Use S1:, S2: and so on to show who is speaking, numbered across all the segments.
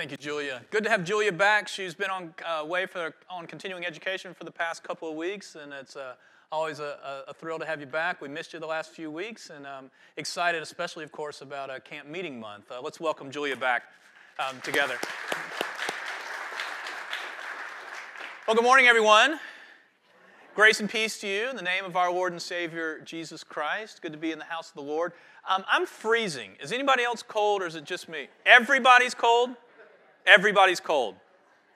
S1: Thank you, Julia. Good to have Julia back. She's been on uh, way for on continuing education for the past couple of weeks, and it's uh, always a, a, thrill to have you back. We missed you the last few weeks, and um, excited, especially, of course, about uh, Camp Meeting Month. Uh, let's welcome Julia back um, together. Well, good morning, everyone. Grace and peace to you in the name of our Lord and Savior Jesus Christ. Good to be in the house of the Lord. Um, I'm freezing. Is anybody else cold or is it just me? Everybody's cold? Everybody's cold.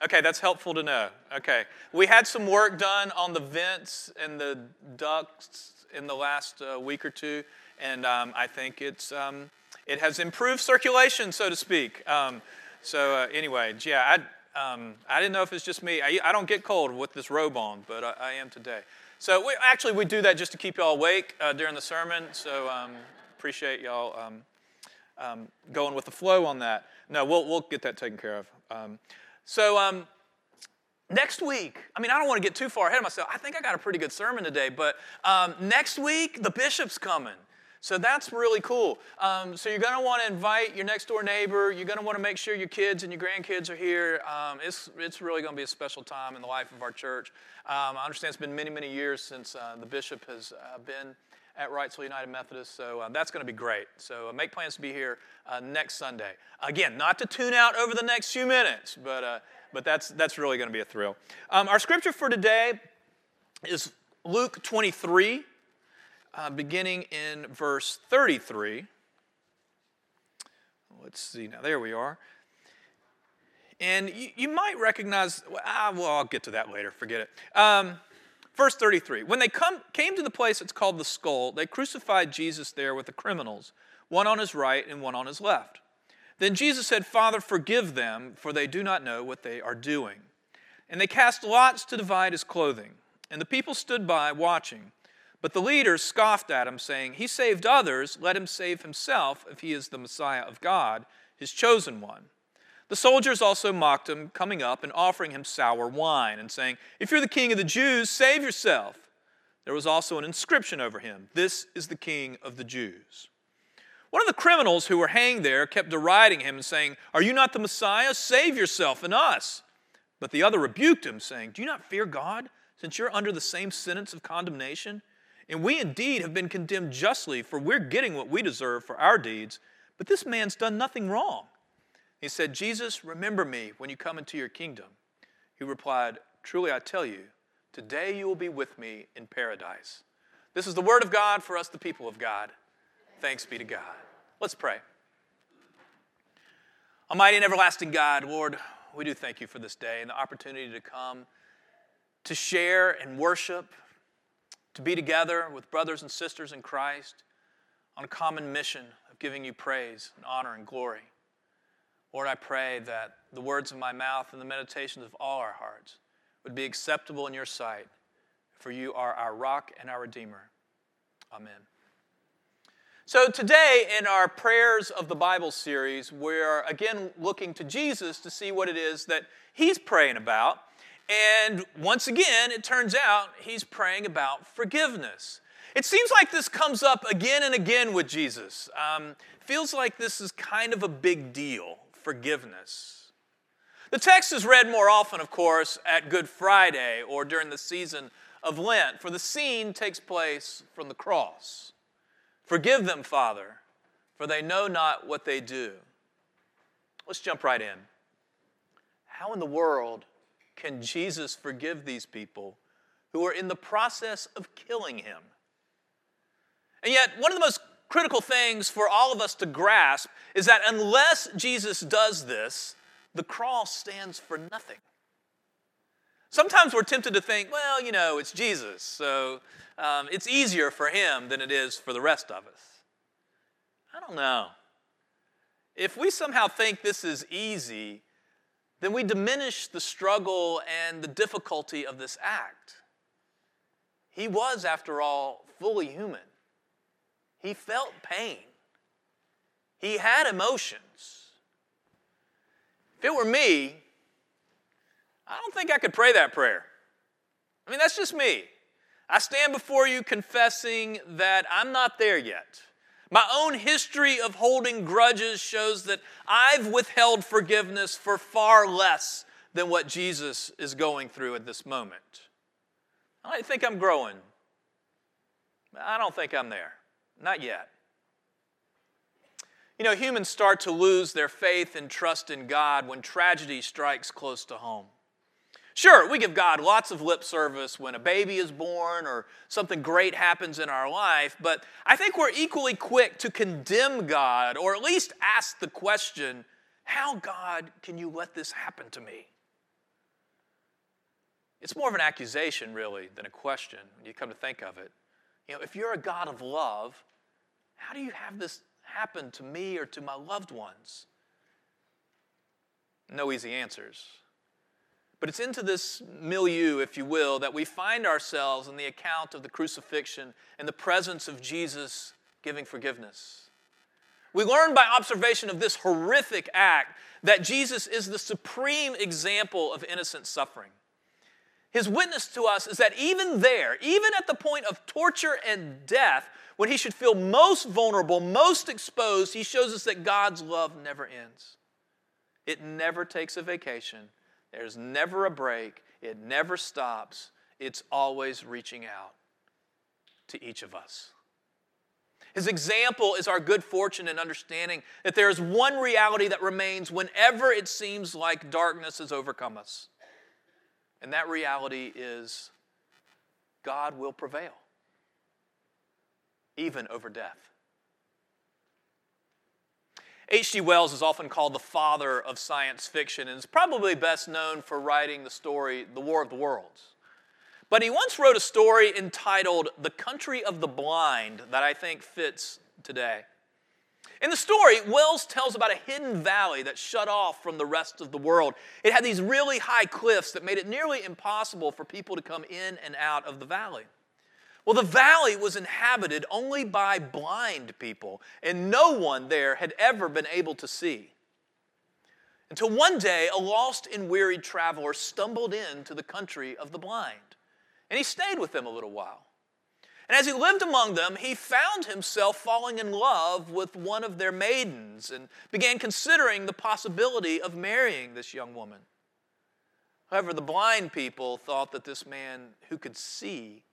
S1: Okay, that's helpful to know. Okay. We had some work done on the vents and the ducts in the last uh, week or two, and um, I think it's, um, it has improved circulation, so to speak. Um, so, uh, anyway, yeah, I, um, I didn't know if it's just me. I, I don't get cold with this robe on, but I, I am today. So, we, actually, we do that just to keep y'all awake uh, during the sermon, so um, appreciate y'all um, going with the flow on that. No, we'll, we'll get that taken care of. So, um, next week, I mean, I don't want to get too far ahead of myself. I think I got a pretty good sermon today, but um, next week, the bishop's coming. So that's really cool. Um, so you're going to want to invite your next door neighbor. You're going to want to make sure your kids and your grandkids are here. Um, it's, it's really going to be a special time in the life of our church. Um, I understand it's been many, many years since uh, the bishop has uh, been at Wrightsville United Methodist. So uh, that's going to be great. So uh, make plans to be here uh, next Sunday. Again, not to tune out over the next few minutes, but, uh, but that's, that's really going to be a thrill. Um, our scripture for today is Luke 23, uh, beginning in verse 33. Let's see now, there we are. And you, you might recognize, ah, well, I'll get to that later, forget it. Um, Verse 33 When they come, came to the place that's called the skull, they crucified Jesus there with the criminals, one on his right and one on his left. Then Jesus said, Father, forgive them, for they do not know what they are doing. And they cast lots to divide his clothing. And the people stood by watching. But the leaders scoffed at him, saying, He saved others, let him save himself if he is the Messiah of God, his chosen one. The soldiers also mocked him, coming up and offering him sour wine, and saying, If you're the king of the Jews, save yourself. There was also an inscription over him This is the king of the Jews. One of the criminals who were hanged there kept deriding him and saying, Are you not the Messiah? Save yourself and us. But the other rebuked him, saying, Do you not fear God, since you're under the same sentence of condemnation? And we indeed have been condemned justly, for we're getting what we deserve for our deeds, but this man's done nothing wrong. He said, Jesus, remember me when you come into your kingdom. He replied, Truly I tell you, today you will be with me in paradise. This is the word of God for us, the people of God. Thanks be to God. Let's pray. Almighty and everlasting God, Lord, we do thank you for this day and the opportunity to come to share and worship, to be together with brothers and sisters in Christ on a common mission of giving you praise and honor and glory. Lord, I pray that the words of my mouth and the meditations of all our hearts would be acceptable in your sight, for you are our rock and our Redeemer. Amen. So, today in our Prayers of the Bible series, we're again looking to Jesus to see what it is that he's praying about. And once again, it turns out he's praying about forgiveness. It seems like this comes up again and again with Jesus. Um, feels like this is kind of a big deal forgiveness. The text is read more often, of course, at Good Friday or during the season of Lent, for the scene takes place from the cross. Forgive them, Father, for they know not what they do. Let's jump right in. How in the world can Jesus forgive these people who are in the process of killing him? And yet, one of the most critical things for all of us to grasp is that unless Jesus does this, the cross stands for nothing. Sometimes we're tempted to think, well, you know, it's Jesus, so um, it's easier for him than it is for the rest of us. I don't know. If we somehow think this is easy, then we diminish the struggle and the difficulty of this act. He was, after all, fully human. He felt pain. He had emotions. If it were me, I don't think I could pray that prayer. I mean, that's just me. I stand before you confessing that I'm not there yet. My own history of holding grudges shows that I've withheld forgiveness for far less than what Jesus is going through at this moment. I think I'm growing. I don't think I'm there. Not yet. You know, humans start to lose their faith and trust in God when tragedy strikes close to home. Sure, we give God lots of lip service when a baby is born or something great happens in our life, but I think we're equally quick to condemn God or at least ask the question how, God, can you let this happen to me? It's more of an accusation, really, than a question when you come to think of it. You know, if you're a God of love, how do you have this happen to me or to my loved ones? No easy answers. But it's into this milieu, if you will, that we find ourselves in the account of the crucifixion and the presence of Jesus giving forgiveness. We learn by observation of this horrific act that Jesus is the supreme example of innocent suffering. His witness to us is that even there, even at the point of torture and death, when he should feel most vulnerable, most exposed, he shows us that God's love never ends. It never takes a vacation, there's never a break, it never stops. It's always reaching out to each of us. His example is our good fortune in understanding that there is one reality that remains whenever it seems like darkness has overcome us. And that reality is God will prevail, even over death. H.G. Wells is often called the father of science fiction and is probably best known for writing the story The War of the Worlds. But he once wrote a story entitled The Country of the Blind that I think fits today. In the story, Wells tells about a hidden valley that shut off from the rest of the world. It had these really high cliffs that made it nearly impossible for people to come in and out of the valley. Well, the valley was inhabited only by blind people, and no one there had ever been able to see. Until one day, a lost and wearied traveler stumbled into the country of the blind, and he stayed with them a little while. And as he lived among them, he found himself falling in love with one of their maidens and began considering the possibility of marrying this young woman. However, the blind people thought that this man who could see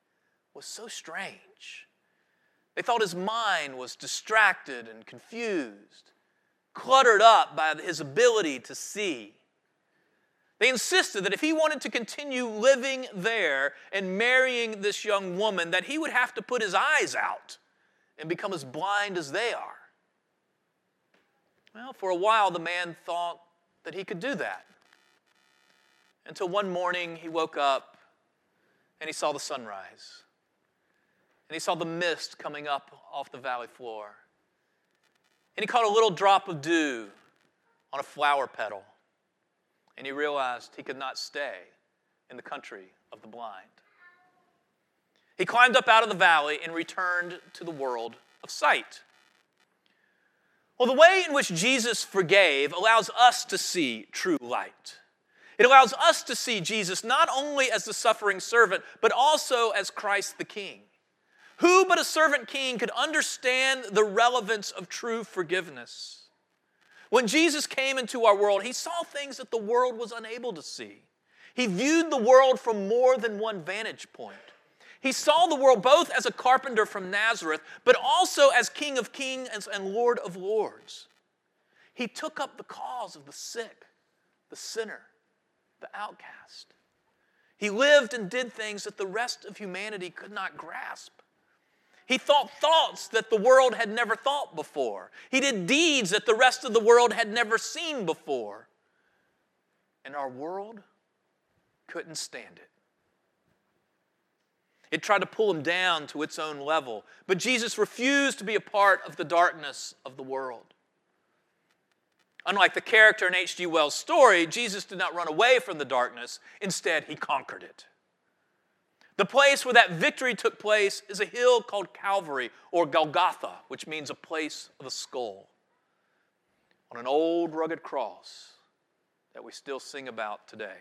S1: was so strange. They thought his mind was distracted and confused, cluttered up by his ability to see. They insisted that if he wanted to continue living there and marrying this young woman, that he would have to put his eyes out and become as blind as they are. Well, for a while, the man thought that he could do that. Until one morning, he woke up and he saw the sunrise. And he saw the mist coming up off the valley floor. And he caught a little drop of dew on a flower petal and he realized he could not stay in the country of the blind. He climbed up out of the valley and returned to the world of sight. Well, the way in which Jesus forgave allows us to see true light. It allows us to see Jesus not only as the suffering servant, but also as Christ the King. Who but a servant king could understand the relevance of true forgiveness? When Jesus came into our world, he saw things that the world was unable to see. He viewed the world from more than one vantage point. He saw the world both as a carpenter from Nazareth, but also as King of kings and Lord of lords. He took up the cause of the sick, the sinner, the outcast. He lived and did things that the rest of humanity could not grasp. He thought thoughts that the world had never thought before. He did deeds that the rest of the world had never seen before. And our world couldn't stand it. It tried to pull him down to its own level. But Jesus refused to be a part of the darkness of the world. Unlike the character in H.G. Wells' story, Jesus did not run away from the darkness, instead, he conquered it. The place where that victory took place is a hill called Calvary or Golgotha, which means a place of a skull, on an old rugged cross that we still sing about today.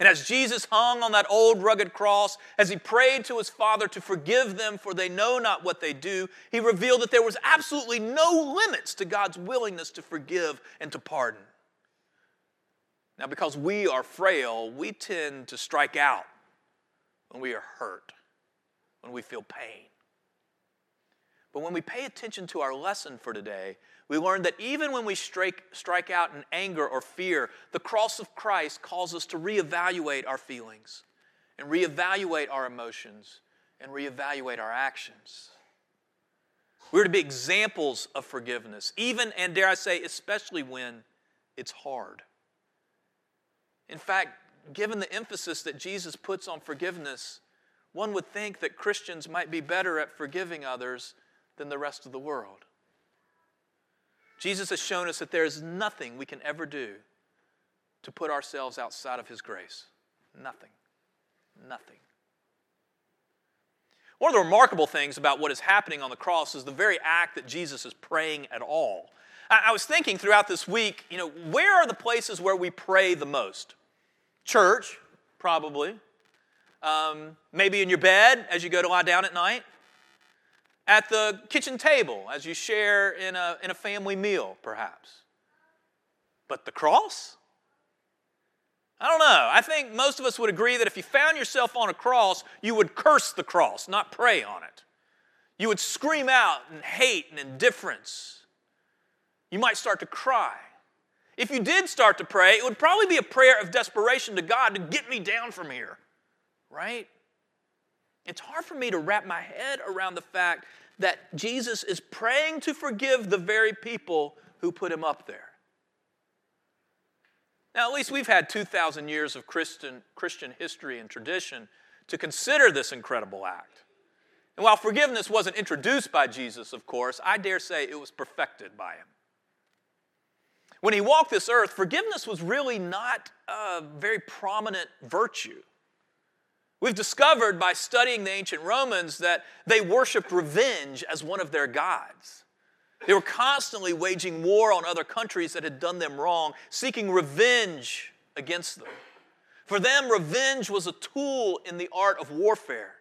S1: And as Jesus hung on that old rugged cross, as he prayed to his Father to forgive them for they know not what they do, he revealed that there was absolutely no limits to God's willingness to forgive and to pardon. Now, because we are frail, we tend to strike out when we are hurt, when we feel pain. But when we pay attention to our lesson for today, we learn that even when we strike, strike out in anger or fear, the cross of Christ calls us to reevaluate our feelings and reevaluate our emotions and reevaluate our actions. We're to be examples of forgiveness, even and dare I say, especially when it's hard. In fact, given the emphasis that Jesus puts on forgiveness, one would think that Christians might be better at forgiving others than the rest of the world. Jesus has shown us that there is nothing we can ever do to put ourselves outside of His grace. Nothing. Nothing. One of the remarkable things about what is happening on the cross is the very act that Jesus is praying at all. I, was thinking throughout this week, you know, where are the places where we pray the most? Church, probably. Um, maybe in your bed as you go to lie down at night at the kitchen table as you share in a, in a family meal, perhaps. But the cross? I don't know. I think most of us would agree that if you found yourself on a cross, you would curse the cross, not pray on it. You would scream out in hate and indifference. You might start to cry. If you did start to pray, it would probably be a prayer of desperation to God to get me down from here, right? It's hard for me to wrap my head around the fact that Jesus is praying to forgive the very people who put him up there. Now, at least we've had 2,000 years of Christian, Christian history and tradition to consider this incredible act. And while forgiveness wasn't introduced by Jesus, of course, I dare say it was perfected by him. When he walked this earth, forgiveness was really not a very prominent virtue. We've discovered by studying the ancient Romans that they worshiped revenge as one of their gods. They were constantly waging war on other countries that had done them wrong, seeking revenge against them. For them, revenge was a tool in the art of warfare.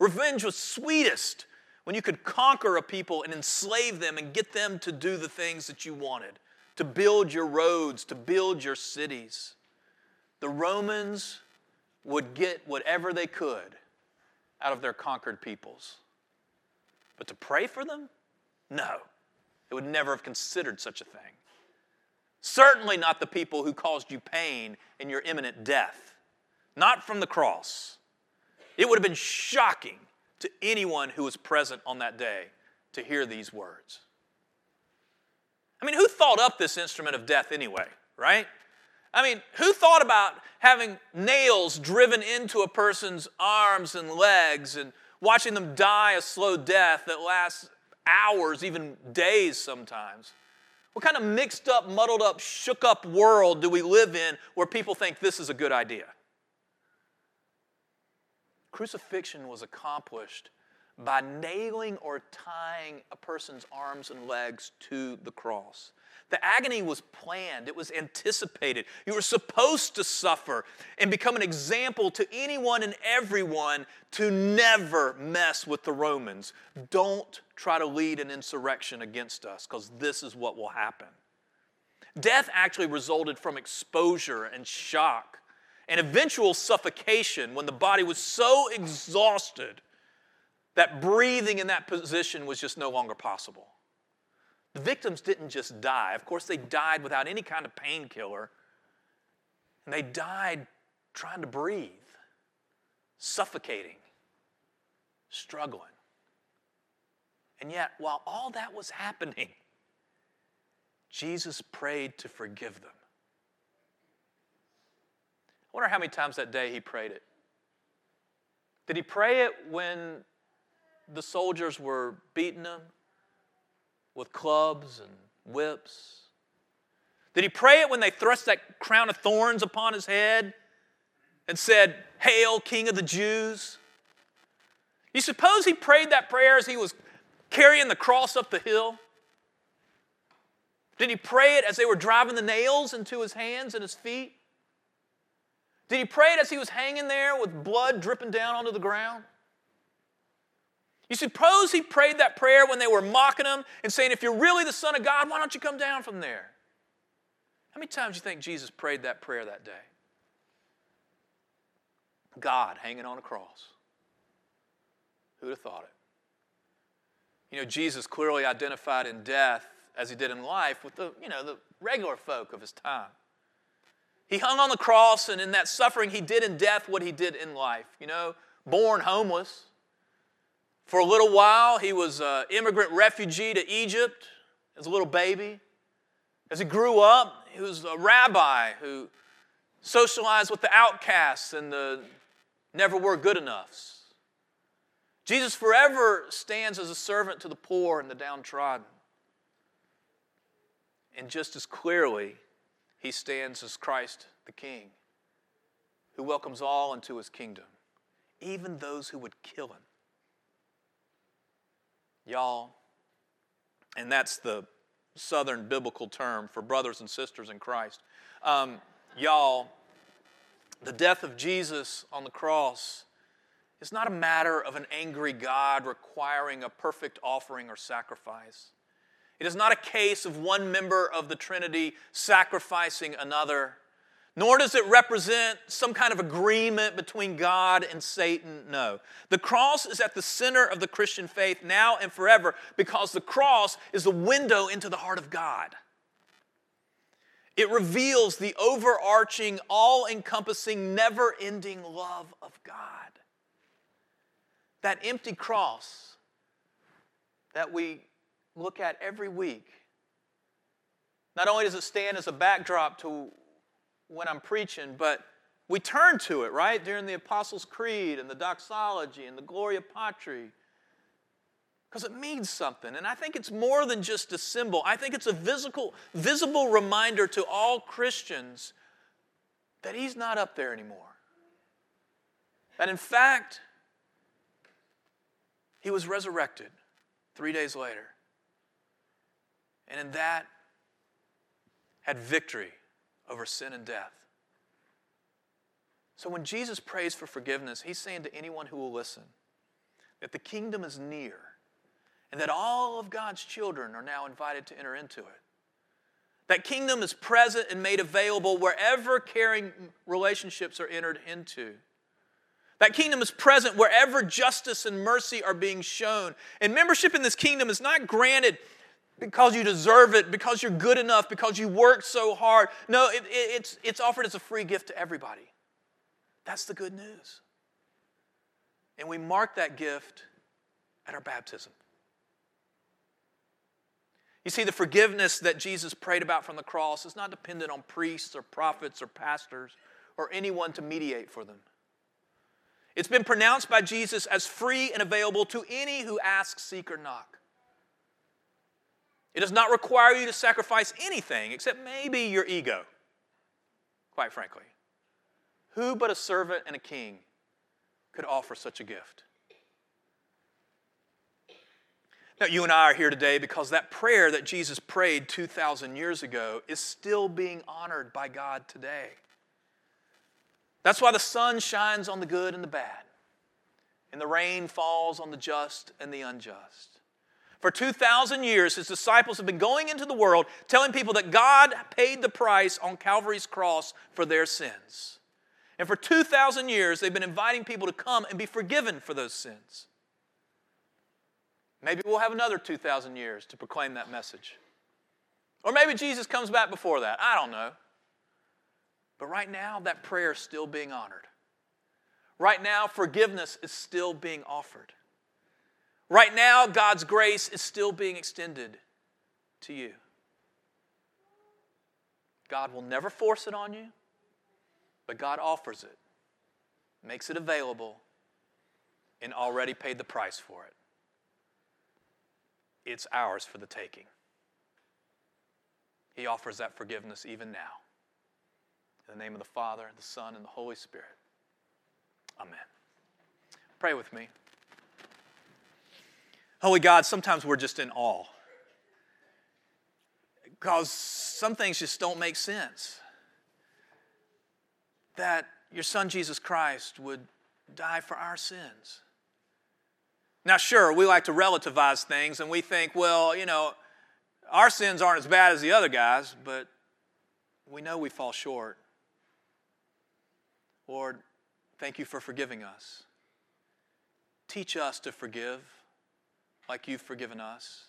S1: Revenge was sweetest when you could conquer a people and enslave them and get them to do the things that you wanted, to build your roads, to build your cities. The Romans would get whatever they could out of their conquered peoples. But to pray for them? No. They would never have considered such a thing. Certainly not the people who caused you pain in your imminent death. Not from the cross. It would have been shocking to anyone who was present on that day to hear these words. I mean, who thought up this instrument of death anyway, right? I mean, who thought about having nails driven into a person's arms and legs and watching them die a slow death that lasts hours, even days sometimes? What kind of mixed up, muddled up, shook up world do we live in where people think this is a good idea? Crucifixion was accomplished by nailing or tying a person's arms and legs to the cross. The agony was planned, it was anticipated. You were supposed to suffer and become an example to anyone and everyone to never mess with the Romans. Don't try to lead an insurrection against us because this is what will happen. Death actually resulted from exposure and shock and eventual suffocation when the body was so exhausted that breathing in that position was just no longer possible. The victims didn't just die. Of course, they died without any kind of painkiller. And they died trying to breathe, suffocating, struggling. And yet, while all that was happening, Jesus prayed to forgive them. I wonder how many times that day he prayed it. Did he pray it when the soldiers were beating him? with clubs and whips? Did he pray it when they thrust that crown of thorns upon his head and said, Hail, King of the Jews? You suppose he prayed that prayer as he was carrying the cross up the hill? Did he pray it as they were driving the nails into his hands and his feet? Did he pray it as he was hanging there with blood dripping down onto the ground? You suppose he prayed that prayer when they were mocking him and saying, If you're really the Son of God, why don't you come down from there? How many times do you think Jesus prayed that prayer that day? God hanging on a cross. Who'd have thought it? You know, Jesus clearly identified in death, as he did in life, with the, you know, the regular folk of his time. He hung on the cross, and in that suffering, he did in death what he did in life. You know, born homeless. For a little while, he was an immigrant refugee to Egypt as a little baby. As he grew up, he was a rabbi who socialized with the outcasts and the never were good enoughs. Jesus forever stands as a servant to the poor and the downtrodden. And just as clearly, he stands as Christ the King, who welcomes all into his kingdom, even those who would kill him. Y'all, and that's the southern biblical term for brothers and sisters in Christ. Um, y'all, the death of Jesus on the cross is not a matter of an angry God requiring a perfect offering or sacrifice. It is not a case of one member of the Trinity sacrificing another, nor does it represent some kind of agreement between God and Satan. No. The cross is at the center of the Christian faith now and forever because the cross is the window into the heart of God. It reveals the overarching, all encompassing, never ending love of God. That empty cross that we look at every week, not only does it stand as a backdrop to when I'm preaching, but we turn to it, right? During the Apostles' Creed and the doxology and the Gloria Patri because it means something. And I think it's more than just a symbol. I think it's a visible, visible reminder to all Christians that he's not up there anymore. That in fact, he was resurrected three days later. And in that, had victory over sin and death. So when Jesus prays for forgiveness, he's saying to anyone who will listen that the kingdom is near and that all of God's children are now invited to enter into it. That kingdom is present and made available wherever caring relationships are entered into. That kingdom is present wherever justice and mercy are being shown. And membership in this kingdom is not granted because you deserve it, because you're good enough, because you worked so hard. No, it, it, it's, it's offered as a free gift to everybody. That's the good news. And we mark that gift at our baptism. You see, the forgiveness that Jesus prayed about from the cross is not dependent on priests or prophets or pastors or anyone to mediate for them. It's been pronounced by Jesus as free and available to any who ask, seek, or knock. It does not require you to sacrifice anything except maybe your ego, quite frankly. Who but a servant and a king could offer such a gift? Now, you and I are here today because that prayer that Jesus prayed 2,000 years ago is still being honored by God today. That's why the sun shines on the good and the bad, and the rain falls on the just and the unjust. For 2,000 years, his disciples have been going into the world telling people that God paid the price on Calvary's cross for their sins. And for 2,000 years, they've been inviting people to come and be forgiven for those sins. Maybe we'll have another 2,000 years to proclaim that message. Or maybe Jesus comes back before that. I don't know. But right now, that prayer is still being honored. Right now, forgiveness is still being offered. Right now, God's grace is still being extended to you. God will never force it on you, but God offers it, makes it available, and already paid the price for it it's ours for the taking. He offers that forgiveness even now. In the name of the Father, the Son, and the Holy Spirit. Amen. Pray with me. Holy God, sometimes we're just in awe because some things just don't make sense. That your son Jesus Christ would die for our sins. Now, sure, we like to relativize things and we think, well, you know, our sins aren't as bad as the other guys, but we know we fall short. Lord, thank you for forgiving us. Teach us to forgive like you've forgiven us.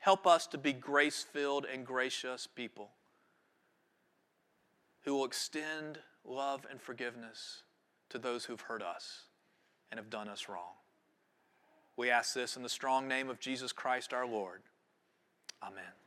S1: Help us to be grace filled and gracious people who will extend love and forgiveness to those who've hurt us and have done us wrong. We ask this in the strong name of Jesus Christ our Lord. Amen.